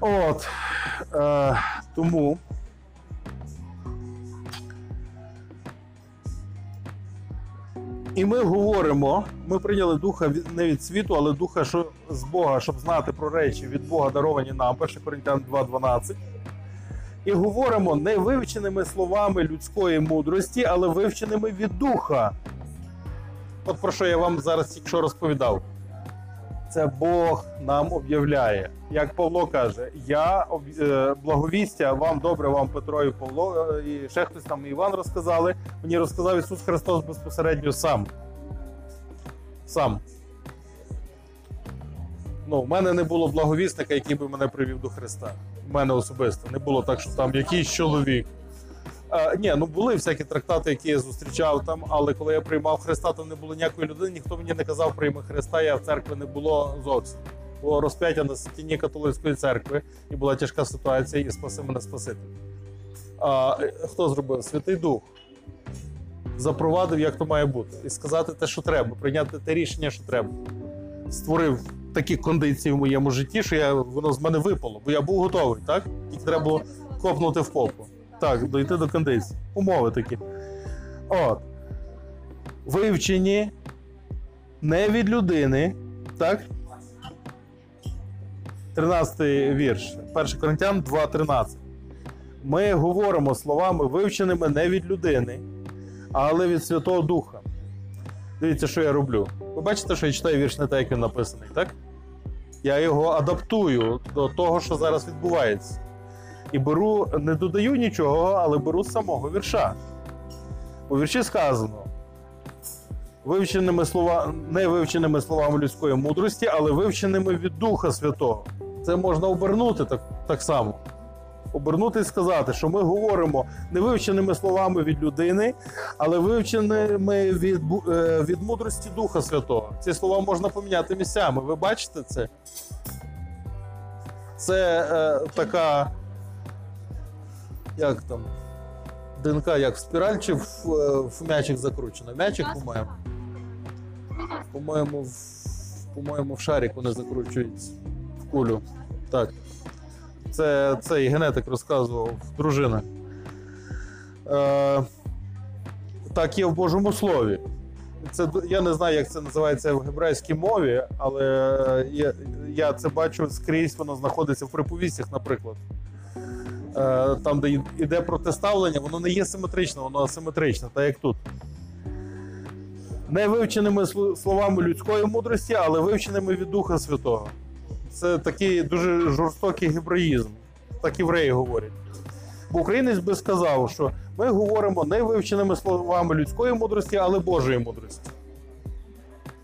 От. Е, тому. І ми говоримо, ми прийняли духа не від світу, але духа що з Бога, щоб знати про речі від Бога, даровані нам, 1 Коринтян 2.12. І говоримо не вивченими словами людської мудрості, але вивченими від духа. От про що я вам зараз тільки що розповідав. Це Бог нам об'являє. Як Павло каже, я е, благовістя вам добре, вам Петро і Павло, е, і ще хтось там Іван розказали. Мені розказав Ісус Христос безпосередньо сам. Сам. Ну, в мене не було благовісника, який би мене привів до Христа. У мене особисто. Не було так, що там якийсь чоловік. А, ні, ну були всякі трактати, які я зустрічав там, але коли я приймав Христа, там не було ніякої людини, ніхто мені не казав прийми Христа, я в церкві не було зовсім. Було розп'яття на стіні католицької церкви, і була тяжка ситуація, і спаси мене Спаситель. А е, хто зробив? Святий Дух. Запровадив, як то має бути, і сказати те, що треба, прийняти те рішення, що треба. Створив такі кондиції в моєму житті, що я, воно з мене випало, бо я був готовий, так? Тільки треба було копнути в попу. Так, дойти до кондиції. Умови такі. От. Вивчені не від людини, так? 13 вірш. 1 Коринтян 2.13. Ми говоримо словами, вивченими не від людини, але від Святого Духа. Дивіться, що я роблю. Ви бачите, що я читаю вірш не так, як він написаний, так? Я його адаптую до того, що зараз відбувається. І беру, не додаю нічого, але беру з самого вірша. У вірші сказано: вивченими слова, не вивченими словами людської мудрості, але вивченими від Духа Святого. Це можна обернути так, так само. Обернути і сказати, що ми говоримо не вивченими словами від людини, але вивченими від, е, від мудрості Духа Святого. Ці слова можна поміняти місцями. Ви бачите це? Це е, така як там, ДНК, як в спіраль чи в, е, в м'ячик закручено? М'ячик, по-моєму. По-моєму, в, по-моєму, в шарик вони закручуються в кулю. Так. Це цей генетик розказував дружина. Е, так є в Божому Слові. Це, я не знаю, як це називається в гебрейській мові, але я, я це бачу скрізь, воно знаходиться в приповістях, наприклад. Е, там, де йде протиставлення, воно не є симетричне, воно асиметричне, так як тут. Не вивченими словами людської мудрості, але вивченими від Духа Святого. Це такий дуже жорстокий гебраїзм. Так євреї говорять. Бо українець би сказав, що ми говоримо не вивченими словами людської мудрості, але Божої мудрості.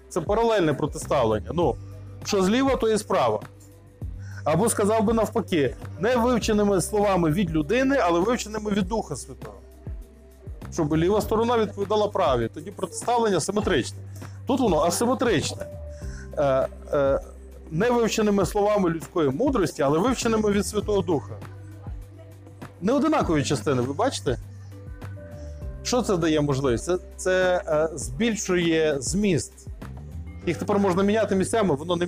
Це паралельне протиставлення. Ну, що зліва, то і справа. Або сказав би навпаки, не вивченими словами від людини, але вивченими від Духа Святого. Щоб ліва сторона відповідала праві. Тоді протиставлення симетричне. Тут воно асиметричне. Е, е, не вивченими словами людської мудрості, але вивченими від Святого Духа. Не одинакові частини, ви бачите? Що це дає можливість? Це, це е, збільшує зміст. Їх тепер можна міняти місцями, воно не,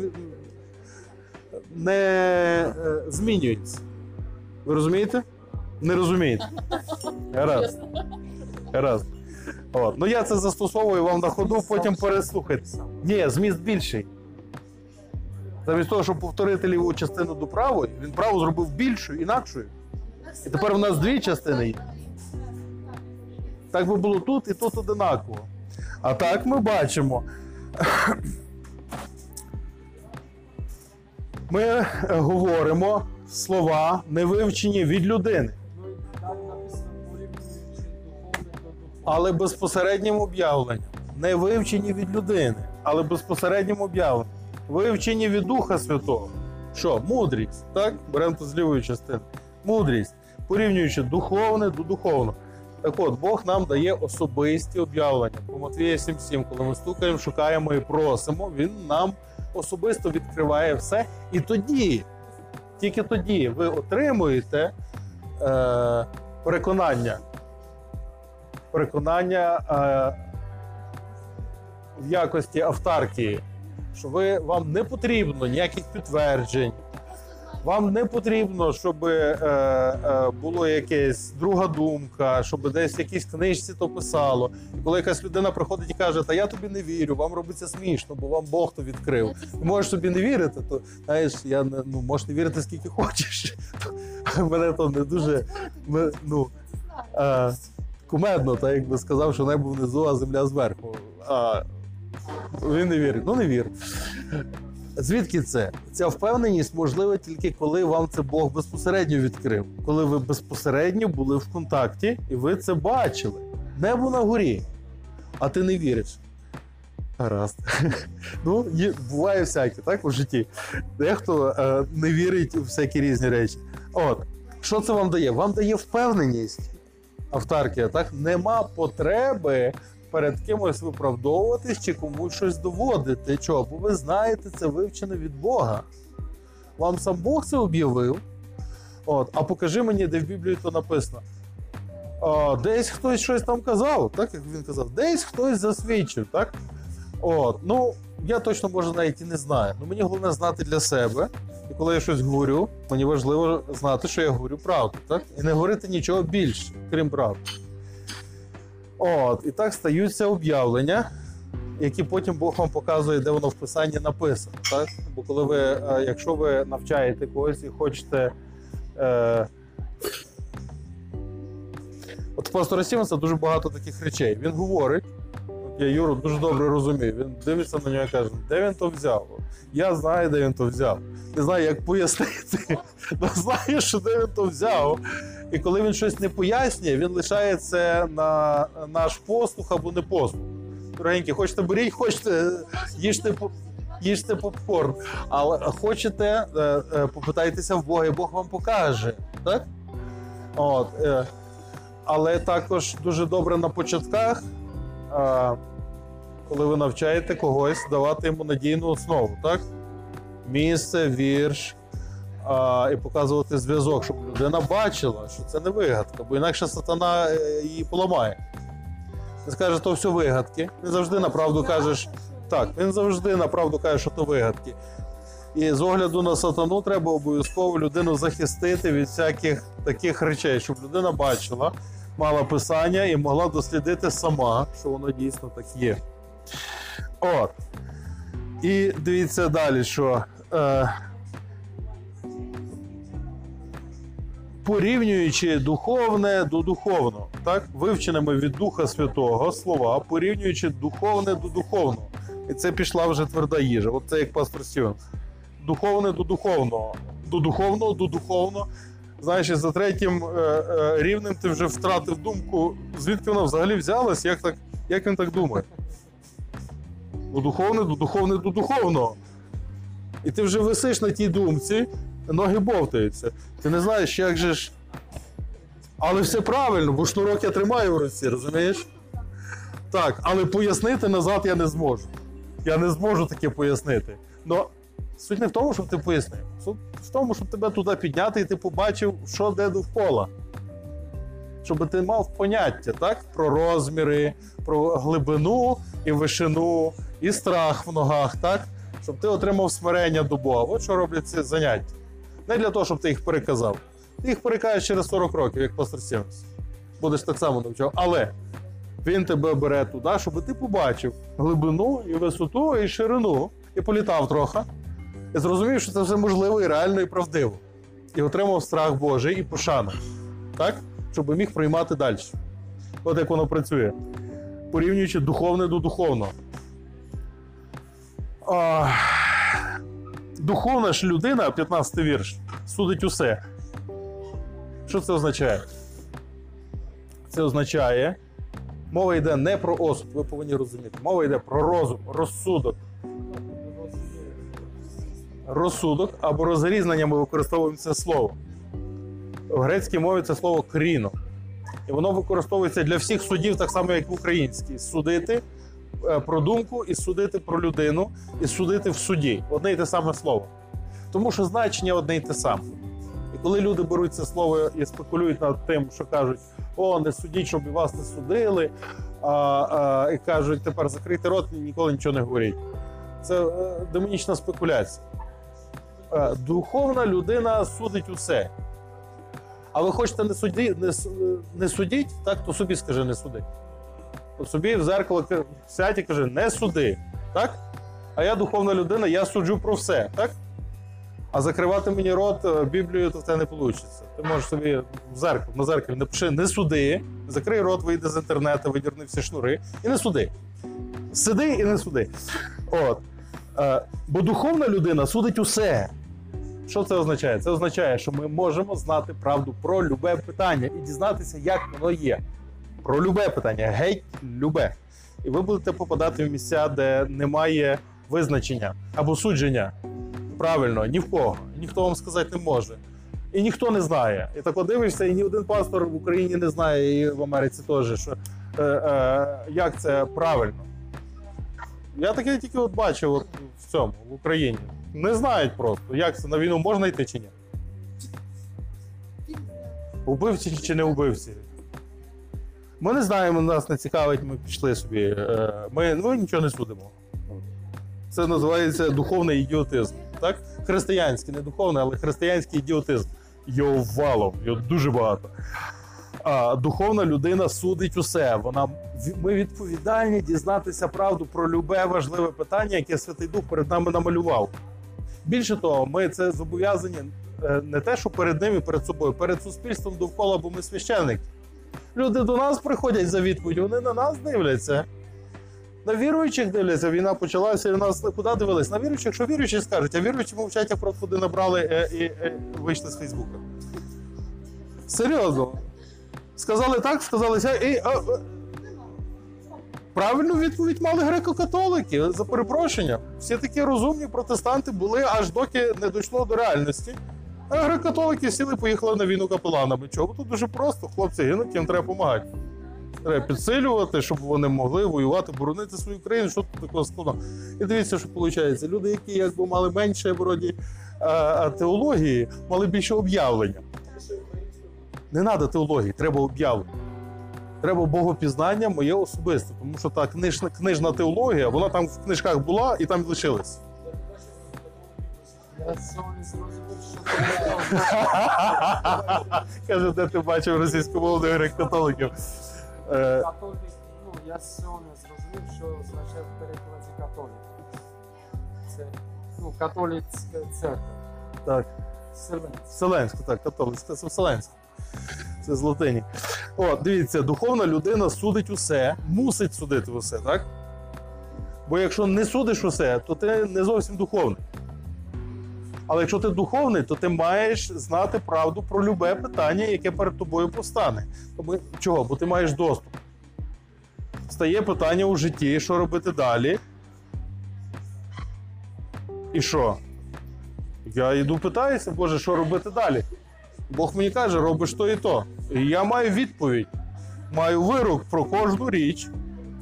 не е, змінюється. Ви розумієте? Не розумієте. Гаразд. Гаразд. От. Ну я це застосовую вам на ходу, потім переслухайте. Ні, зміст більший. Замість того, щоб повторити ліву частину до правої, він праву зробив більшою, інакшою. І тепер у нас дві частини є. Так би було тут і тут одинаково. А так ми бачимо. Ми е, говоримо слова, не вивчені від людини, але безпосереднім об'явленням. Не вивчені від людини, але безпосереднім об'явленням. Вивчені від Духа Святого. Що? Мудрість, так? Беремо тут з лівої частини. Мудрість, порівнюючи духовне до духовного. Так от, Бог нам дає особисті об'явлення. По Матвія 7.7, коли ми стукаємо, шукаємо і просимо, Він нам особисто відкриває все. І тоді, тільки тоді ви отримуєте е, переконання. Переконання е, в якості автаркії, що ви, вам не потрібно ніяких підтверджень. Вам не потрібно, щоб е, е, було якась друга думка, щоб десь в якійсь книжці то писало. І коли якась людина приходить і каже, та я тобі не вірю, вам робиться смішно, бо вам Бог то відкрив. Ти можеш собі не вірити, то знаєш, я не ну можеш не вірити скільки хочеш. Мене то не дуже ну, е, кумедно, так якби сказав, що небо внизу, а земля зверху. А він не вірить. Ну не вір. Звідки це? Ця впевненість можлива тільки коли вам це Бог безпосередньо відкрив, коли ви безпосередньо були в контакті і ви це бачили. Небо на горі, а ти не віриш. Гаразд. Ну, буває всяке, так, у житті. Дехто е, не вірить у всякі різні речі. От, що це вам дає? Вам дає впевненість, автаркія, так? Нема потреби перед кимось виправдовуватись чи комусь щось доводити. Чого? Бо ви знаєте, це вивчене від Бога. Вам сам Бог це об'явив. От, а покажи мені, де в Біблії то написано. А, десь хтось щось там казав, так як він казав, десь хтось засвідчив, так? От, ну, я точно може навіть і не знаю. Ну, мені головне знати для себе. І коли я щось говорю, мені важливо знати, що я говорю правду, так? І не говорити нічого більше, крім правди. От, і так стаються об'явлення, які потім Бог вам показує, де воно в писанні написано. Так? Бо коли ви, е, якщо ви навчаєте когось і хочете. Е, От пастора Сімонса дуже багато таких речей. Він говорить, от я Юру дуже добре розумію. Він дивиться на нього і каже, де він то взяв? Я знаю, де він то взяв. Не знаю, як пояснити. але знаю, що де він то взяв. І коли він щось не пояснює, він лишає це на наш послух або не послух. Дорогенькі, хочете беріть, хочете їжте, їжте попкорн. Але хочете, е, е, попитайтеся в Бога, і Бог вам покаже. Так? От, е, але також дуже добре на початках, коли ви навчаєте когось, давати йому надійну основу. Так? Місце, вірш, а, і показувати зв'язок, щоб людина бачила, що це не вигадка, бо інакше сатана е, її поламає. Він скаже, то все вигадки. Він завжди на правду кажеш. Так, він завжди на правду каже, що то вигадки. І з огляду на сатану треба обов'язково людину захистити від всяких таких речей, щоб людина бачила, мала писання і могла дослідити сама, що воно дійсно так є. От. І дивіться далі, що. Е, порівнюючи духовне до духовного, так? вивченими від Духа Святого слова, порівнюючи духовне до духовного. І це пішла вже тверда їжа. От це як пастор Стівен. Духовне до духовного, до духовного до духовного. Знаєш, за третім е, е, рівнем ти вже втратив думку, звідки вона взагалі взялась, як, так, як він так думає. До духовне, до духовне, до духовного. І ти вже висиш на тій думці, ноги бовтаються. Ти не знаєш, як же ж. Але все правильно, бо шнурок я тримаю в руці, розумієш? Так, але пояснити назад я не зможу. Я не зможу таке пояснити. Но суть не в тому, щоб ти пояснив. Суть в тому, щоб тебе туди підняти і ти побачив, що де довкола. Щоб ти мав поняття, так? Про розміри, про глибину і вишину, і страх в ногах, так? Щоб ти отримав смирення до Бога. От що роблять ці заняття. Не для того, щоб ти їх переказав. Ти їх перекажеш через 40 років, як Сімс. Будеш так само навчав. Але він тебе бере туди, щоб ти побачив глибину і висоту, і ширину, і політав трохи. І зрозумів, що це все можливо і реально, і правдиво. І отримав страх Божий і пошану. Так? Щоб міг приймати далі. От як воно працює. Порівнюючи духовне до духовного. А, духовна ж людина, 15 вірш, судить усе. Що це означає? Це означає, мова йде не про осуд, ви повинні розуміти. Мова йде про розум, розсудок. Розсудок або розрізнення ми використовуємо це слово. В грецькій мові це слово кріно. І воно використовується для всіх судів, так само, як в українській. Судити про думку, і судити про людину, і судити в суді. Одне й те саме слово. Тому що значення одне й те саме. І коли люди беруть це слово і спекулюють над тим, що кажуть, о, не судіть, щоб вас не судили, а, а, і кажуть, тепер закрийте рот і ніколи нічого не говоріть. Це е, демонічна спекуляція. Е, Духовна людина судить усе. А ви хочете не, суді, не, не судіть, так, то собі скажи, не суди. Собі в зеркало ка- сядь і каже, не суди. Так? А я духовна людина, я суджу про все, так? А закривати мені рот е, Біблією, то тебе не вийде. Ти можеш собі в зеркало, на зеркалі напиши не суди, закрий рот, вийди з інтернету, видірни всі шнури і не суди. Сиди і не суди. От. Е, бо духовна людина судить усе. Що це означає? Це означає, що ми можемо знати правду про любе питання і дізнатися, як воно є. Про любе питання, геть любе. І ви будете попадати в місця, де немає визначення або судження. Правильно, ні в кого. Ніхто вам сказати не може. І ніхто не знає. І так дивишся, і ні один пастор в Україні не знає, і в Америці теж, що, е, е, як це правильно. Я таке тільки от бачив от в цьому, в Україні. Не знають просто, як це на війну можна йти чи ні. Убивці чи не убивці. Ми не знаємо, нас не цікавить, ми пішли собі. Е, Ми ну, нічого не судимо. Це називається духовний ідіотизм. Так? Християнський, не духовний, але християнський ідіотизм. Його валом, його дуже багато. А, духовна людина судить усе. Вона ми відповідальні дізнатися правду про любе важливе питання, яке Святий Дух перед нами намалював. Більше того, ми це зобов'язані е, не те, що перед ним і перед собою, перед суспільством довкола, бо ми священники. Люди до нас приходять за відповідь, вони на нас дивляться. На віруючих дивляться, війна почалася, і нас куди дивились? На віруючих, що віруючі скажуть, а віруючі мовчать, як просто куди набрали е, і е, вийшли з Фейсбука. Серйозно. Сказали так, сказали сяк, і. А, а. Правильну відповідь мали греко-католики. За перепрошення. Всі такі розумні протестанти були, аж доки не дійшло до реальності. А греко-католики сіли, поїхали на війну капеланами. Чого? Тут дуже просто. Хлопці гинуть, їм треба допомагати. Треба підсилювати, щоб вони могли воювати, боронити свою країну. Що тут такого складного? І дивіться, що виходить. Люди, які якби мали менше вроді е, теології, мали більше об'явлення. Не треба теології, треба об'явлення. Треба богопізнання моє особисте, тому що та книжна, книжна теологія, вона там в книжках була і там лишилась. Я сьогодні зрозумів, що це Каже, де ти бачив російськомовних греко-католиків. Е, католик. Ну, я сьогодні зрозумів, що означає в перекладі католик. Це ну, католицька церква. так, Вселенська. Вселенська, так, католицька, це Вселенська. Це з латині. О, дивіться, духовна людина судить усе, мусить судити усе, так? Бо якщо не судиш усе, то ти не зовсім духовний. Але якщо ти духовний, то ти маєш знати правду про любе питання, яке перед тобою постане. Тому чого? Бо ти маєш доступ. Стає питання у житті, що робити далі. І що? Я йду питаюся, Боже, що робити далі? Бог мені каже, робиш то і то. І я маю відповідь, маю вирок про кожну річ.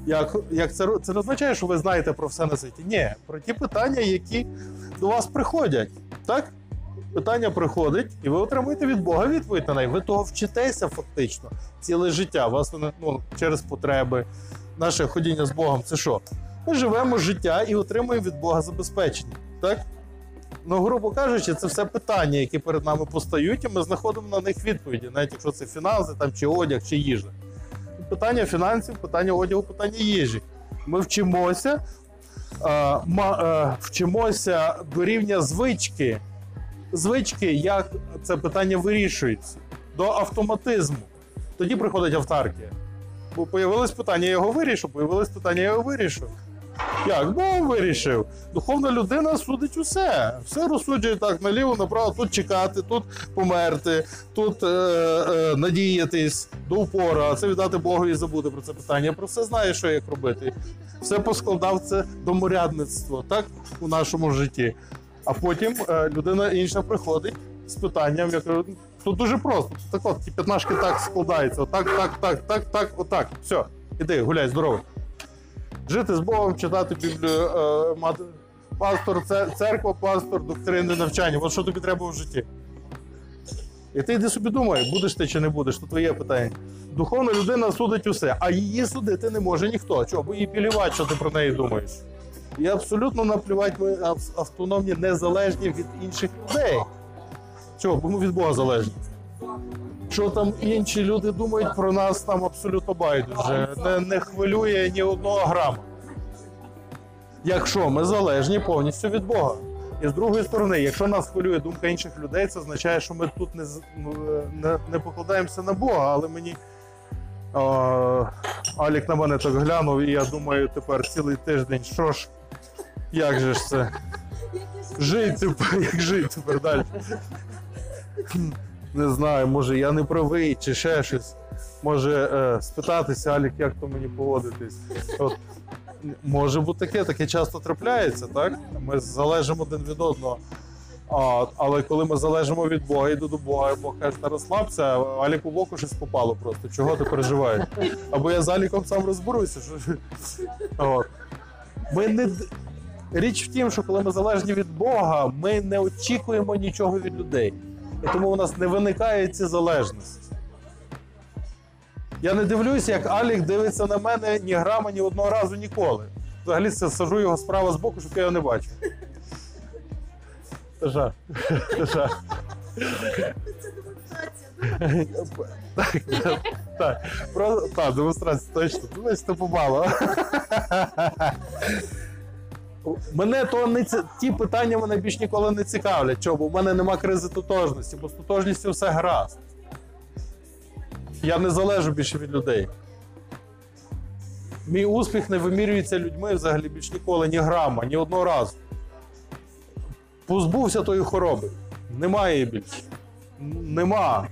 Як, як це, це не означає, що ви знаєте про все на світі. Ні, про ті питання, які до вас приходять. Так? Питання приходить, і ви отримуєте від Бога відповідь на неї. Ви того вчитеся фактично ціле життя. Вас ну, через потреби, наше ходіння з Богом. Це що? Ми живемо життя і отримуємо від Бога забезпечення. Так? Ну, грубо кажучи, це все питання, які перед нами постають, і ми знаходимо на них відповіді, навіть якщо це фінанси, там, чи одяг, чи їжа. Питання фінансів, питання одягу, питання їжі. Ми вчимося, е, е, вчимося до рівня звички. Звички, як це питання вирішується, до автоматизму. Тоді приходить автаркія. Бо появилось питання, я його вирішу, появилось питання, я його вирішу. Як? Бог вирішив. Духовна людина судить усе. Все розсуджує так наліво, направо, тут чекати, тут померти, тут е, е, надіятись до упора, це віддати Богу і забути про це питання. Про все знає, що як робити. Все поскладав це доморядництво, так, у нашому житті. А потім е, людина інша приходить з питанням, я тут дуже просто. Так от, ті п'ятнашки так складаються. Отак, так, так, так, так, отак. Все, іди, гуляй, здорово. Жити з Богом, читати Біблію, е, мати пастор, церква, пастор, доктрини, навчання. От що тобі треба в житті. І ти йди собі думай, будеш ти чи не будеш, то твоє питання. Духовна людина судить усе, а її судити не може ніхто. Чого? Бо їй плівати, що ти про неї думаєш. І абсолютно наплювати ми автономні, незалежні від інших людей. Чого? Бо ми від Бога залежні. Що там інші люди думають про нас, нам абсолютно байдуже. Не, не хвилює ні одного грама. Якщо ми залежні повністю від Бога. І з другої сторони, якщо нас хвилює думка інших людей, це означає, що ми тут не, не, не покладаємося на Бога, але мені. О, Алік на мене так глянув, і я думаю, тепер цілий тиждень, що ж, як же ж це? Жити як жити тепер далі. Не знаю, може я не правий чи ще щось. Може е, спитатися, Алік, як то мені поводитись. От, може бути таке, таке часто трапляється, так? Ми залежимо один від одного. А, але коли ми залежимо від Бога, йду до Бога, Бог каже, та розслабся, а Аліку в щось попало просто. Чого ти переживаєш? Або я з Аліком сам розберуся. Ми не... Річ в тім, що коли ми залежні від Бога, ми не очікуємо нічого від людей. І тому у нас не виникає ці залежності. Я не дивлюся, як Алік дивиться на мене ні грама, ні одного разу ніколи. Взагалі сажу його справа з боку, щоб я його не бачив. Це жах. Це жах. Так. Про, так, демонстрація, точно. Значить, це помало. Мене то не ці... ті питання мене більш ніколи не цікавлять. Чого? Бо в мене нема кризи тотожності, бо з тотожністю все гаразд. Я не залежу більше від людей. Мій успіх не вимірюється людьми взагалі більш ніколи, ні грама, ні одного разу. Позбувся тої хвороби. Немає її більше. Нема.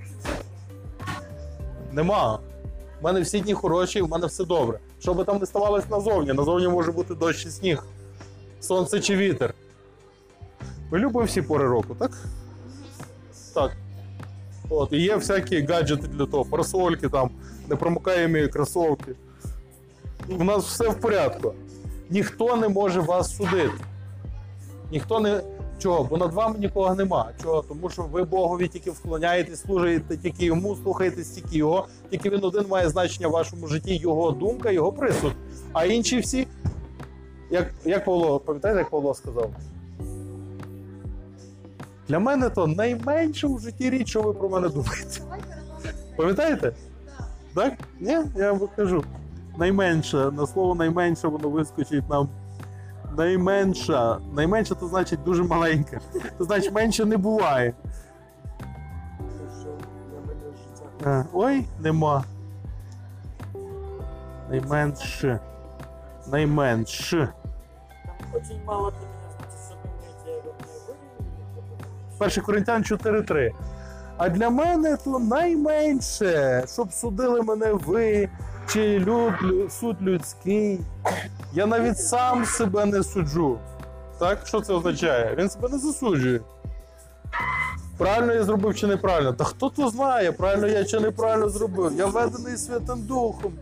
Нема. У мене всі дні хороші, у мене все добре. Що би там не ставалось назовні, назовні може бути дощ і сніг, сонце чи вітер. Ми любимо всі пори року, так? Так. От, і є всякі гаджети для того, парасольки там, непромокаємі кросовки. У нас все в порядку. Ніхто не може вас судити. Ніхто не. Чого? Бо над вами нікого нема. Чого? Тому що ви Богові тільки вклоняєтесь, служите тільки йому, слухаєтесь тільки його. Тільки він один має значення в вашому житті, його думка, його присуд. А інші всі. Як, як Павло, пам'ятаєте, як Павло сказав? Для мене то найменше в житті річ, що ви про мене думаєте. Пам'ятаєте? Так? Ні, я вам кажу. Найменше, на слово найменше воно вискочить нам. Найменша. Найменше то значить дуже маленьке. То значить менше не буває. Е, Ой, нема. Найменше. Найменше. Там очень мало для меня, значит. Перший Коринтян 4.3. А для мене то найменше, щоб судили мене ви, чи люд, суд людський. Я навіть сам себе не суджу. Так? Що це означає? Він себе не засуджує. Правильно я зробив чи неправильно? Та хто то знає, правильно я чи неправильно зробив. Я ведений Святим Духом.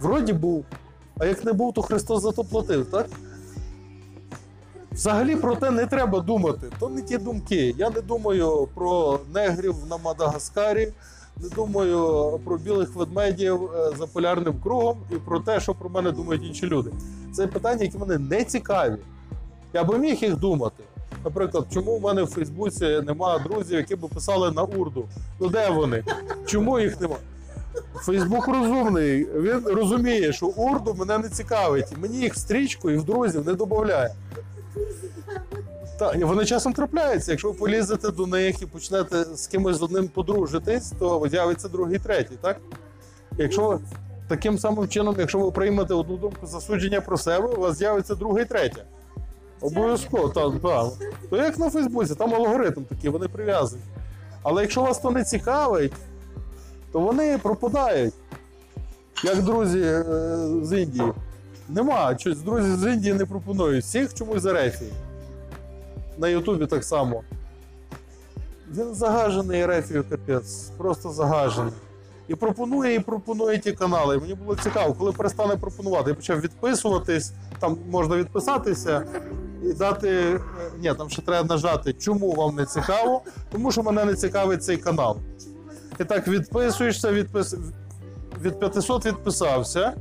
Вроді був. А як не був, то Христос за то платив, так? Взагалі про те не треба думати. То не ті думки. Я не думаю про негрів на Мадагаскарі, не думаю про білих ведмедів е, за полярним кругом і про те, що про мене думають інші люди. Це питання, які мене не цікаві. Я би міг їх думати. Наприклад, чому в мене в Фейсбуці немає друзів, які б писали на урду? Ну де вони? Чому їх нема? Фейсбук розумний. Він розуміє, що урду мене не цікавить. Мені їх в стрічку і в друзів не додає. Так, і вони часом трапляються. Якщо ви полізете до них і почнете з кимось з одним подружитись, то з'явиться другий, третій, так? Якщо таким самим чином, якщо ви приймете одну думку засудження про себе, у вас з'явиться друга і третя. Обов'язково, так, так. То як на Фейсбуці, там алгоритм такий, вони прив'язані. Але якщо вас то не цікавить, то вони пропадають. Як друзі е, з Індії. Нема, щось друзі з Індії не пропонують. Всіх чомусь з Ерефії. На Ютубі так само. Він загажений Ерефію, капець. Просто загажений. І пропонує, і пропонує ті канали. Мені було цікаво, коли перестане пропонувати. Я почав відписуватись, там можна відписатися і дати. е, Ні, там ще треба нажати, чому вам не цікаво, тому що мене не цікавить цей канал. І так відписуєшся, відпис... від 500 відписався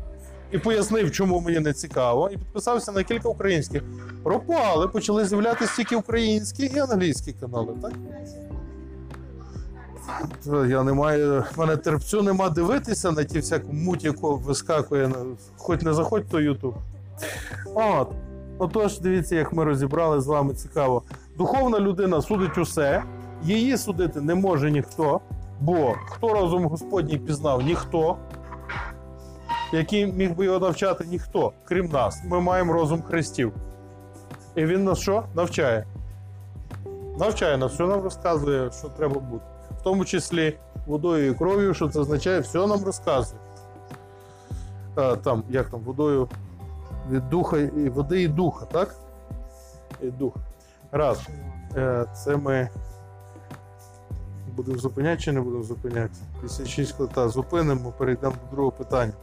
і пояснив, чому мені не цікаво, і підписався на кілька українських. Пропали, почали з'являтися тільки українські і англійські канали, так? Я не маю, в мене терпцю нема дивитися на ті всяку муть, яку вискакує, хоч не заходь, то Ютуб. От. Отож, дивіться, як ми розібрали з вами цікаво. Духовна людина судить усе, її судити не може ніхто, бо хто розум Господній пізнав? Ніхто. Який міг би його навчати ніхто, крім нас. Ми маємо розум Христів. І він нас що? Навчає. Навчає нас, все нам розказує, що треба бути. В тому числі водою і кров'ю, що це означає, все нам розказує. А, там, як там, водою від духа і води і духа, так? І дух. Раз. Е, Це ми будемо зупиняти чи не будемо зупиняти? 56 кота зупинимо, перейдемо до другого питання.